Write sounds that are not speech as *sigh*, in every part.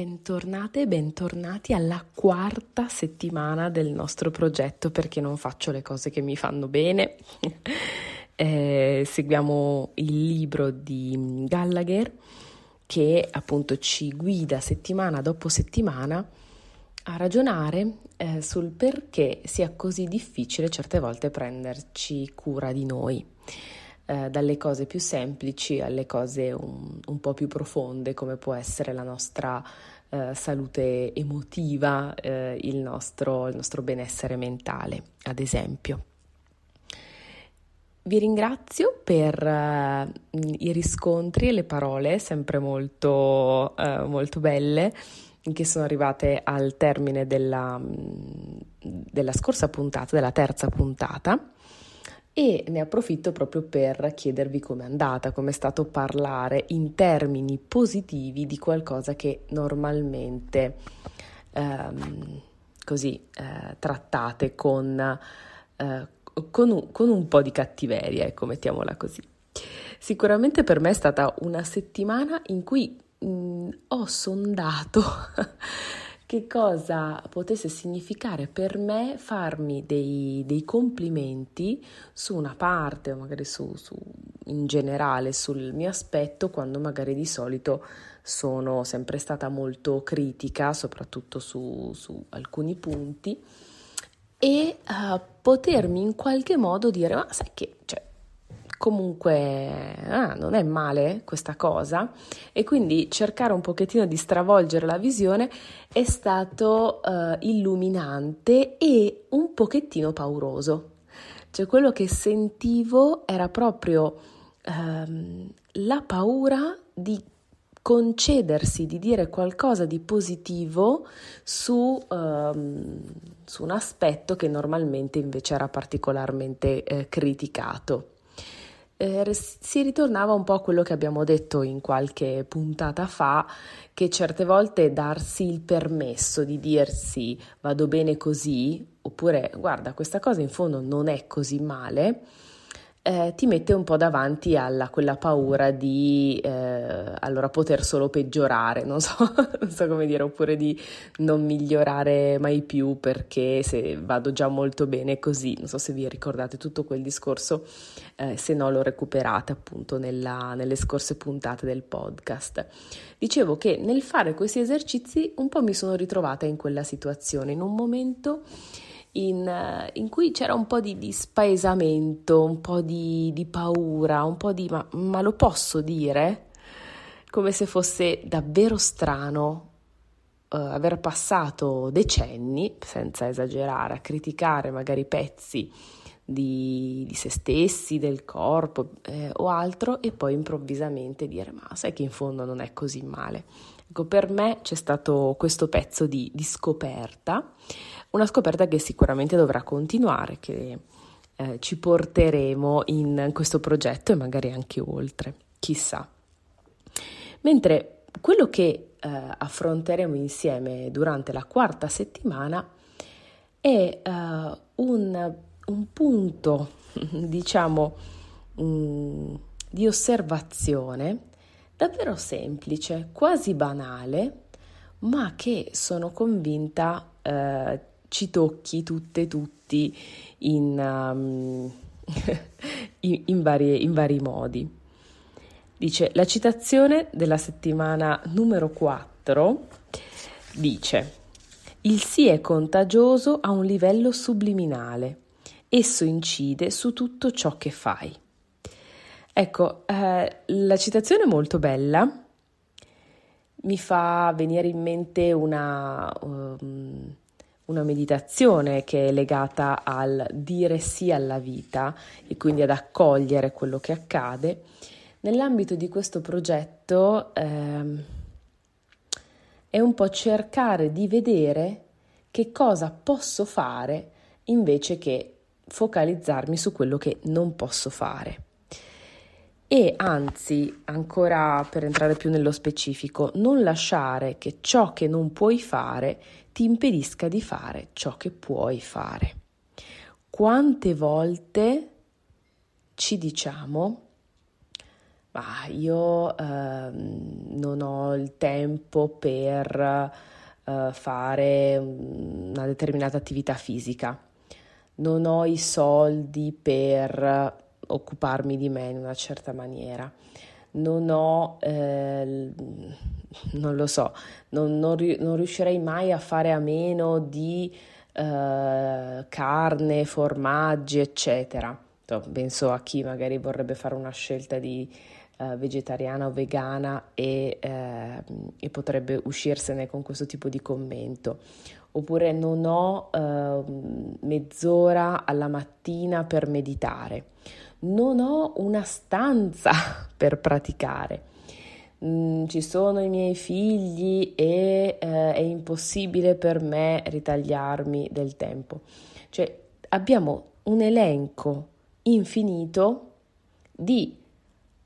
Bentornate e bentornati alla quarta settimana del nostro progetto perché non faccio le cose che mi fanno bene. *laughs* eh, seguiamo il libro di Gallagher che appunto ci guida settimana dopo settimana a ragionare eh, sul perché sia così difficile certe volte prenderci cura di noi eh, dalle cose più semplici alle cose un, un, po' più profonde come può essere la nostra eh, salute emotiva, eh, il, nostro, il nostro benessere mentale, ad esempio. Vi ringrazio per uh, i riscontri e le parole sempre molto, uh, molto belle che sono arrivate al termine della, della scorsa puntata, della terza puntata e ne approfitto proprio per chiedervi com'è andata, com'è stato parlare in termini positivi di qualcosa che normalmente ehm, così eh, trattate con, eh, con, un, con, un, po' di cattiveria, ecco, mettiamola così. Sicuramente per me è stata una settimana in cui mh, ho sondato che cosa potesse significare per me farmi dei, dei complimenti su una parte magari su, su, in generale sul mio aspetto quando magari di solito sono sempre stata molto critica soprattutto su, su alcuni punti e uh, potermi in qualche modo dire ma sai che cioè, comunque ah, non è male questa cosa e quindi cercare un pochettino di stravolgere la visione è stato uh, illuminante e un pochettino pauroso. Cioè quello che sentivo era proprio um, la paura di concedersi di dire qualcosa di positivo su, um, su, un aspetto che normalmente invece era particolarmente eh, criticato eh, si ritornava un po' a quello che abbiamo detto in qualche puntata fa, che certe volte darsi il permesso di dirsi vado bene così, oppure guarda questa cosa in fondo non è così male, eh, ti mette un po' davanti a quella paura di eh, allora poter solo peggiorare, non so, *laughs* non so, come dire, oppure di non migliorare mai più perché se vado già molto bene così, non so se vi ricordate tutto quel discorso, eh, se no lo recuperate appunto nella, nelle scorse puntate del podcast. Dicevo che nel fare questi esercizi un po' mi sono ritrovata in quella situazione, in un momento in, in, cui c'era un po' di, di spaesamento, un po' di, di, paura, un po' di ma, ma lo posso dire? Come se fosse davvero strano uh, aver passato decenni, senza esagerare, a criticare magari pezzi di, di se stessi, del corpo eh, o altro e poi improvvisamente dire ma sai che in fondo non è così male. Ecco, per me c'è stato questo pezzo di, di scoperta una scoperta che sicuramente dovrà continuare, che eh, ci porteremo in questo progetto e magari anche oltre, chissà. Mentre quello che eh, affronteremo insieme durante la quarta settimana è uh, un, un, punto, *laughs* diciamo, um, di osservazione davvero semplice, quasi banale, ma che sono convinta uh, ci tocchi tutte e tutti in, um, *laughs* in, in, varie, in vari modi. Dice la citazione della settimana numero 4 dice il sì è contagioso a un livello subliminale. Esso incide su tutto ciò che fai. Ecco, eh, la citazione è molto bella, mi fa venire in mente una, um, una meditazione che è legata al dire sì alla vita e quindi ad accogliere quello che accade. Nell'ambito di questo progetto ehm, è un po' cercare di vedere che cosa posso fare invece che focalizzarmi su quello che non posso fare. E anzi, ancora per entrare più nello specifico, non lasciare che ciò che non puoi fare ti impedisca di fare ciò che puoi fare. Quante volte ci diciamo ma io eh, non ho il tempo per eh, fare una determinata attività fisica, non ho i soldi per occuparmi di me in una certa maniera, non ho, eh, non lo so, non, non, non, riuscirei mai a fare a meno di eh, carne, formaggi, eccetera. Penso a chi magari vorrebbe fare una scelta di eh, vegetariana o vegana e, eh, e, potrebbe uscirsene con questo tipo di commento. Oppure non ho eh, mezz'ora alla mattina per meditare, non ho una stanza *laughs* per praticare. Mm, ci sono i miei figli e eh, è impossibile per me ritagliarmi del tempo. Cioè abbiamo un elenco infinito di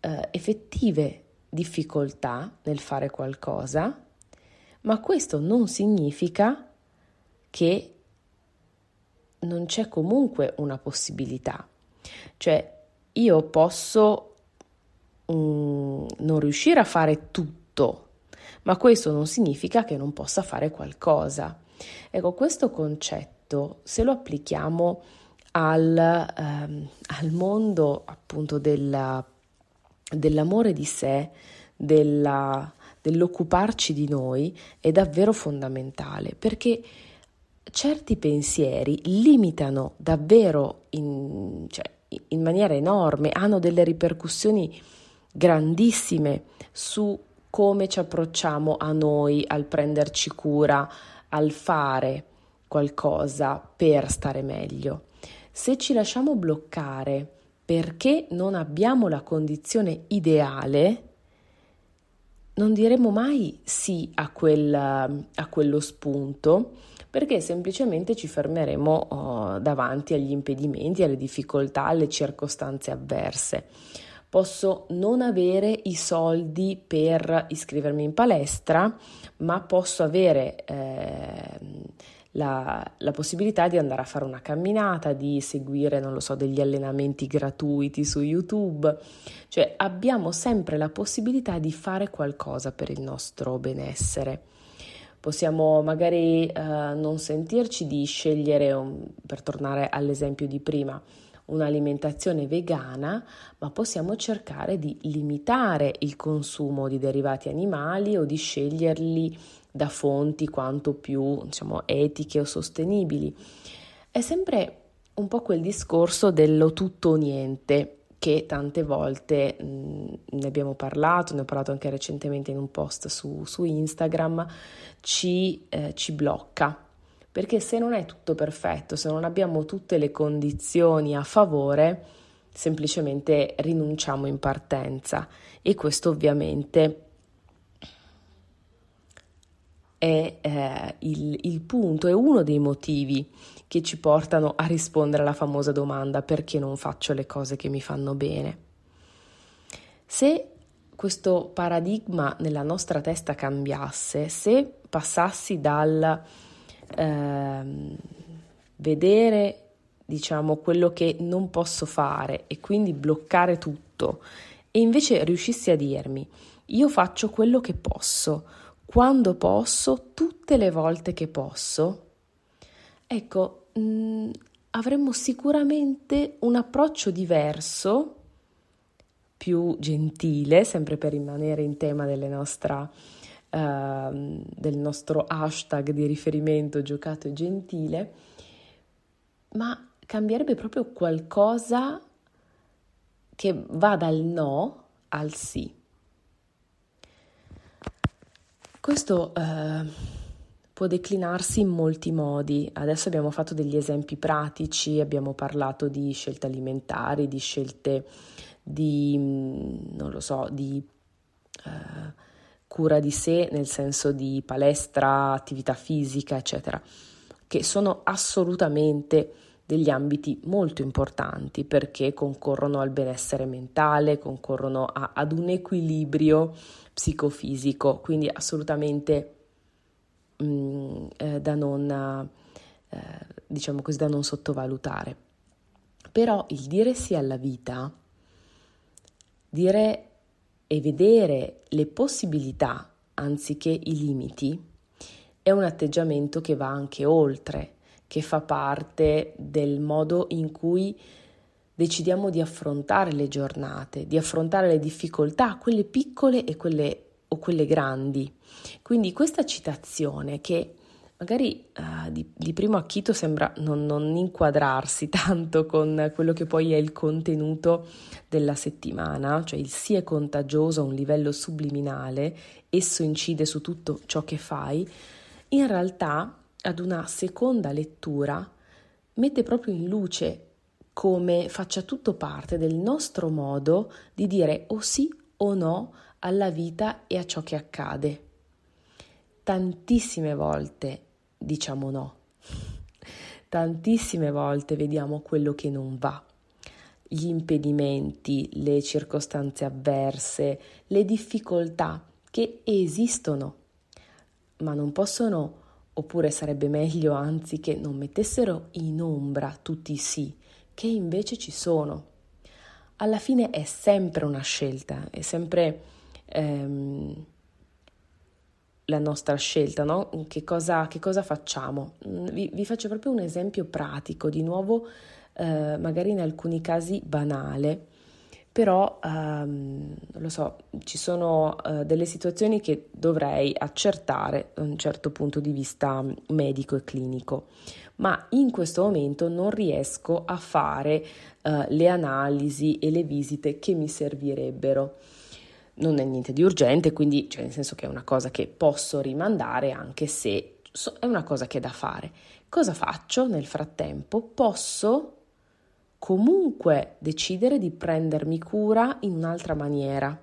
eh, effettive difficoltà nel fare qualcosa, ma questo non significa che non c'è comunque una possibilità. Cioè, io posso um, non riuscire a fare tutto, ma questo non significa che non possa fare qualcosa. Ecco, questo concetto, se lo applichiamo al, ehm, al mondo appunto della dell'amore di sé, della, dell'occuparci di noi è davvero fondamentale perché certi pensieri limitano davvero in, cioè, in maniera enorme, hanno delle ripercussioni grandissime su come ci approcciamo a noi, al prenderci cura, al fare qualcosa per stare meglio. Se ci lasciamo bloccare perché non abbiamo la condizione ideale, non diremo mai sì a, quel, a quello spunto perché semplicemente ci fermeremo oh, davanti agli impedimenti, alle difficoltà, alle circostanze avverse. Posso non avere i soldi per iscrivermi in palestra, ma posso avere eh, la, la, possibilità di andare a fare una camminata, di seguire, non lo so, degli allenamenti gratuiti su YouTube, cioè abbiamo sempre la possibilità di fare qualcosa per il nostro benessere. Possiamo magari eh, non sentirci di scegliere, per tornare all'esempio di prima, un'alimentazione vegana, ma possiamo cercare di limitare il consumo di derivati animali o di sceglierli da fonti quanto più diciamo, etiche o sostenibili. È sempre un po' quel discorso dello tutto o niente che tante volte mh, ne abbiamo parlato, ne ho parlato anche recentemente in un post su, su Instagram, ci, eh, ci blocca. Perché se non è tutto perfetto, se non abbiamo tutte le condizioni a favore, semplicemente rinunciamo in partenza e questo ovviamente è eh, il, il punto, è uno dei motivi che ci portano a rispondere alla famosa domanda perché non faccio le cose che mi fanno bene. Se questo paradigma nella nostra testa cambiasse, se passassi dal eh, vedere diciamo quello che non posso fare e quindi bloccare tutto. E invece riuscissi a dirmi io faccio quello che posso, quando posso, tutte le volte che posso, ecco, mh, mm, avremmo sicuramente un approccio diverso, più gentile, sempre per rimanere in tema nostra, uh, del nostro hashtag di riferimento giocato e gentile, ma cambierebbe proprio qualcosa che va dal no al sì. Questo eh, può declinarsi in molti modi. Adesso abbiamo fatto degli esempi pratici, abbiamo parlato di scelte alimentari, di scelte di, mm, non lo so, di eh, cura di sé, nel senso di palestra, attività fisica, eccetera, che sono assolutamente degli ambiti molto importanti perché concorrono al benessere mentale, concorrono a, ad un equilibrio psicofisico, quindi assolutamente mh, mm, eh, da non, eh, diciamo così, da non sottovalutare. Però il dire sì alla vita, dire e vedere le possibilità anziché i limiti è un atteggiamento che va anche oltre, che fa parte del modo in cui decidiamo di affrontare le giornate, di affrontare le difficoltà, quelle piccole e quelle, o quelle grandi. Quindi questa citazione che magari uh, di, di, primo acchito sembra non, non, inquadrarsi *laughs* tanto con quello che poi è il contenuto della settimana, cioè il sì è contagioso a un livello subliminale, esso incide su tutto ciò che fai, in realtà ad una seconda lettura mette proprio in luce come faccia tutto parte del nostro modo di dire o sì o no alla vita e a ciò che accade. Tantissime volte diciamo no, tantissime volte vediamo quello che non va, gli impedimenti, le circostanze avverse, le difficoltà che esistono, ma non possono, oppure sarebbe meglio anzi che non mettessero in ombra tutti i sì che invece ci sono. Alla fine è sempre una scelta, è sempre ehm, la nostra scelta, no? Che cosa, che cosa facciamo? Mm, vi, vi, faccio proprio un esempio pratico, di nuovo eh, magari in alcuni casi banale, però ehm, lo so, ci sono eh, delle situazioni che dovrei accertare da un certo punto di vista medico e clinico, ma in questo momento non riesco a fare eh, le analisi e le visite che mi servirebbero. Non è niente di urgente, quindi cioè nel senso che è una cosa che posso rimandare anche se è una cosa che è da fare. Cosa faccio nel frattempo? Posso comunque decidere di prendermi cura in un'altra maniera.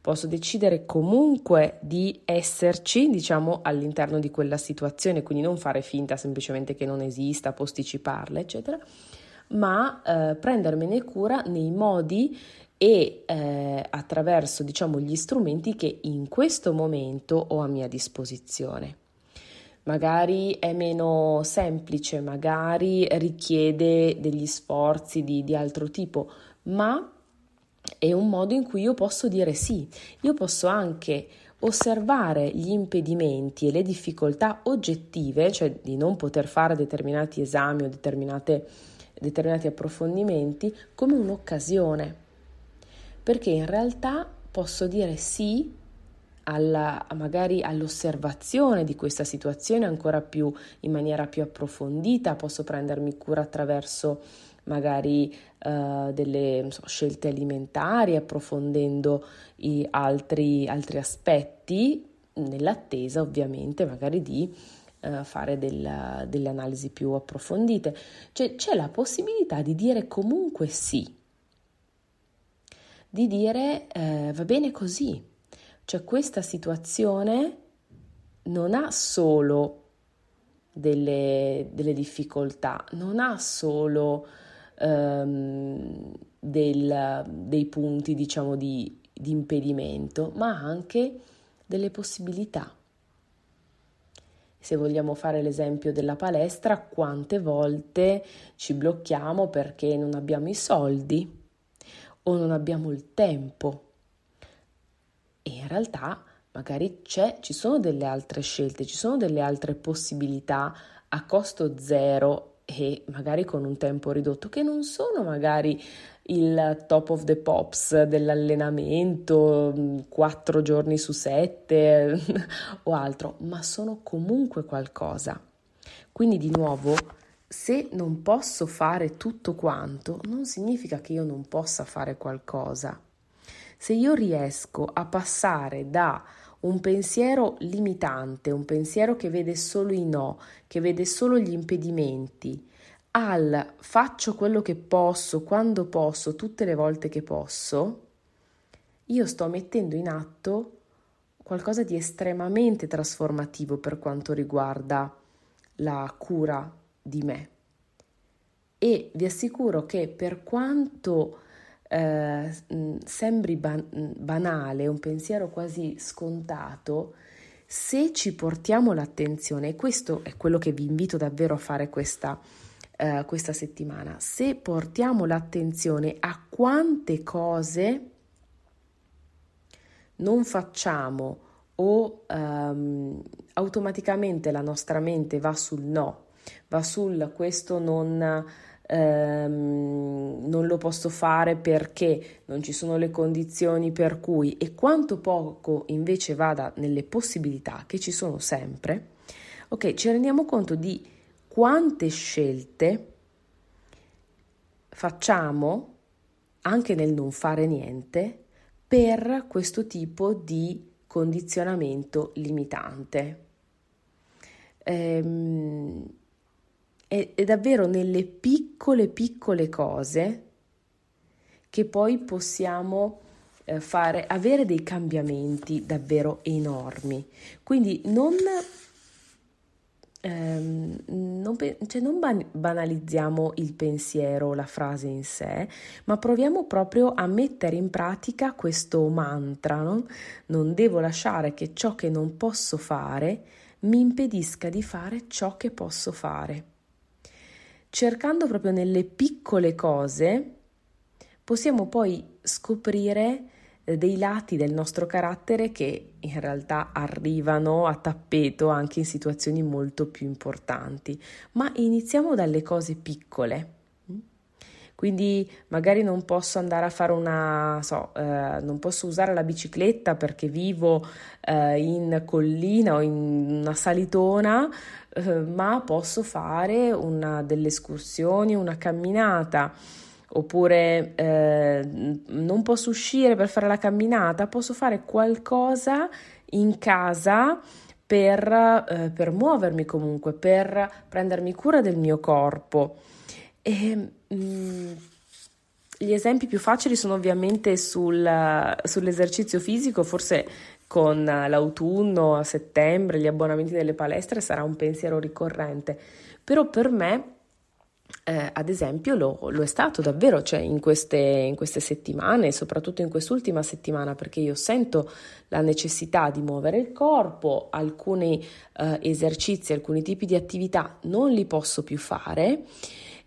Posso decidere comunque di esserci, diciamo, all'interno di quella situazione, quindi non fare finta semplicemente che non esista, posticiparla, eccetera, ma eh, prendermene cura nei modi e eh, attraverso, diciamo, gli strumenti che in questo momento ho a mia disposizione. Magari è meno semplice, magari richiede degli sforzi di, di altro tipo, ma è un modo in cui io posso dire sì, io posso anche osservare gli impedimenti e le difficoltà oggettive, cioè di non poter fare determinati esami o determinati approfondimenti, come un'occasione, perché in realtà posso dire sì alla, magari all'osservazione di questa situazione ancora più in maniera più approfondita, posso prendermi cura attraverso magari uh, delle so, scelte alimentari, approfondendo i altri, altri aspetti, nell'attesa ovviamente magari di uh, fare del, delle analisi più approfondite. Cioè c'è la possibilità di dire comunque sì, di dire uh, va bene così, cioè questa situazione non ha solo delle, delle difficoltà, non ha solo um, del, dei punti, diciamo, di, di impedimento, ma anche delle possibilità. Se vogliamo fare l'esempio della palestra, quante volte ci blocchiamo perché non abbiamo i soldi o non abbiamo il tempo e in realtà magari ci sono delle altre scelte, ci sono delle altre possibilità a costo zero e magari con un tempo ridotto che non sono magari il top of the pops dell'allenamento, mm, quattro giorni su sette *laughs* o altro, ma sono comunque qualcosa. Quindi di nuovo, se non posso fare tutto quanto, non significa che io non possa fare qualcosa. Se io riesco a passare da un pensiero limitante, un pensiero che vede solo i no, che vede solo gli impedimenti, al faccio quello che posso, quando posso, tutte le volte che posso, io sto mettendo in atto qualcosa di estremamente trasformativo per quanto riguarda la cura di me. E vi assicuro che per quanto eh, sembri ban- banale, un pensiero quasi scontato, se ci portiamo l'attenzione, e questo è quello che vi invito davvero a fare questa, eh, questa settimana, se portiamo l'attenzione a quante cose non facciamo o um, automaticamente la nostra mente va sul no, va sul questo non, ehm, non lo posso fare perché non ci sono le condizioni per cui e quanto poco invece vada nelle possibilità che ci sono sempre, ok, ci rendiamo conto di quante scelte facciamo anche nel non fare niente per questo tipo di condizionamento limitante. Ehm, è, è davvero nelle piccole, piccole cose che poi possiamo eh, fare, avere dei cambiamenti davvero enormi. Quindi non, ehm, non, cioè non banalizziamo il pensiero, la frase in sé, ma proviamo proprio a mettere in pratica questo mantra. No? Non devo lasciare che ciò che non posso fare mi impedisca di fare ciò che posso fare cercando proprio nelle piccole cose, possiamo poi scoprire eh, dei lati del nostro carattere che in realtà arrivano a tappeto anche in situazioni molto più importanti. Ma iniziamo dalle cose piccole. Quindi magari non posso andare a fare una, so, eh, non posso usare la bicicletta perché vivo eh, in collina o in una salitona, eh, ma posso fare una, delle escursioni, una camminata. Oppure eh, non posso uscire per fare la camminata, posso fare qualcosa in casa per, eh, per muovermi comunque, per prendermi cura del mio corpo. E, mh, mm, gli esempi più facili sono ovviamente sul, sull'esercizio fisico, forse con l'autunno a settembre, gli abbonamenti delle palestre sarà un pensiero ricorrente, però per me eh, ad esempio lo, lo, è stato davvero, cioè in queste, in queste settimane, soprattutto in quest'ultima settimana, perché io sento la necessità di muovere il corpo, alcuni eh, esercizi, alcuni tipi di attività non li posso più fare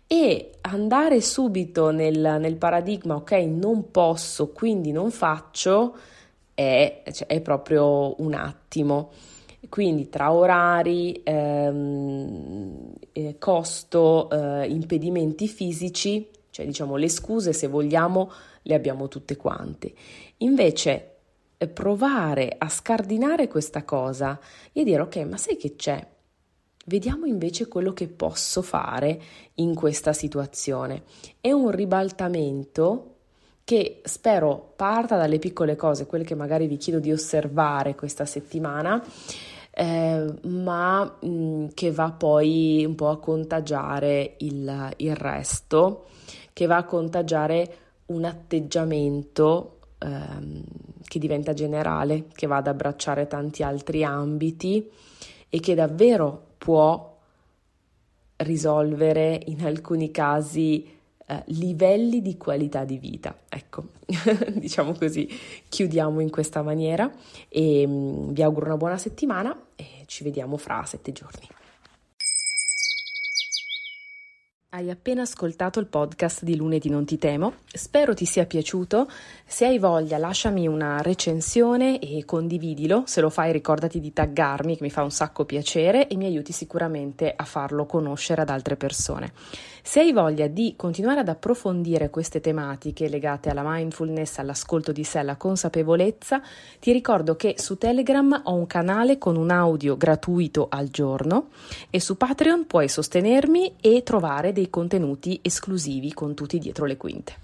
e andare subito nel, nel paradigma, ok, non posso, quindi non faccio, è, cioè, è proprio un attimo. Quindi tra orari, ehm, eh, costo, eh, impedimenti fisici, cioè diciamo le scuse se vogliamo le abbiamo tutte quante. Invece eh, provare a scardinare questa cosa e dire ok, ma sai che c'è? Vediamo invece quello che posso fare in questa situazione. È un ribaltamento che spero parta dalle piccole cose, quelle che magari vi chiedo di osservare questa settimana, eh, ma mh, mm, che va poi un po' a contagiare il, il resto, che va a contagiare un atteggiamento ehm, che diventa generale, che va ad abbracciare tanti altri ambiti e che davvero può risolvere in alcuni casi eh, livelli di qualità di vita. Ecco, *laughs* diciamo così, chiudiamo in questa maniera e mh, mm, vi auguro una buona settimana e ci vediamo fra sette giorni. Hai appena ascoltato il podcast di Lunedì Non Ti Temo, spero ti sia piaciuto, se hai voglia lasciami una recensione e condividilo, se lo fai ricordati di taggarmi che mi fa un sacco piacere e mi aiuti sicuramente a farlo conoscere ad altre persone. Se hai voglia di continuare ad approfondire queste tematiche legate alla mindfulness, all'ascolto di sé, alla consapevolezza, ti ricordo che su Telegram ho un canale con un audio gratuito al giorno e su Patreon puoi sostenermi e trovare dei contenuti esclusivi con tutti dietro le quinte.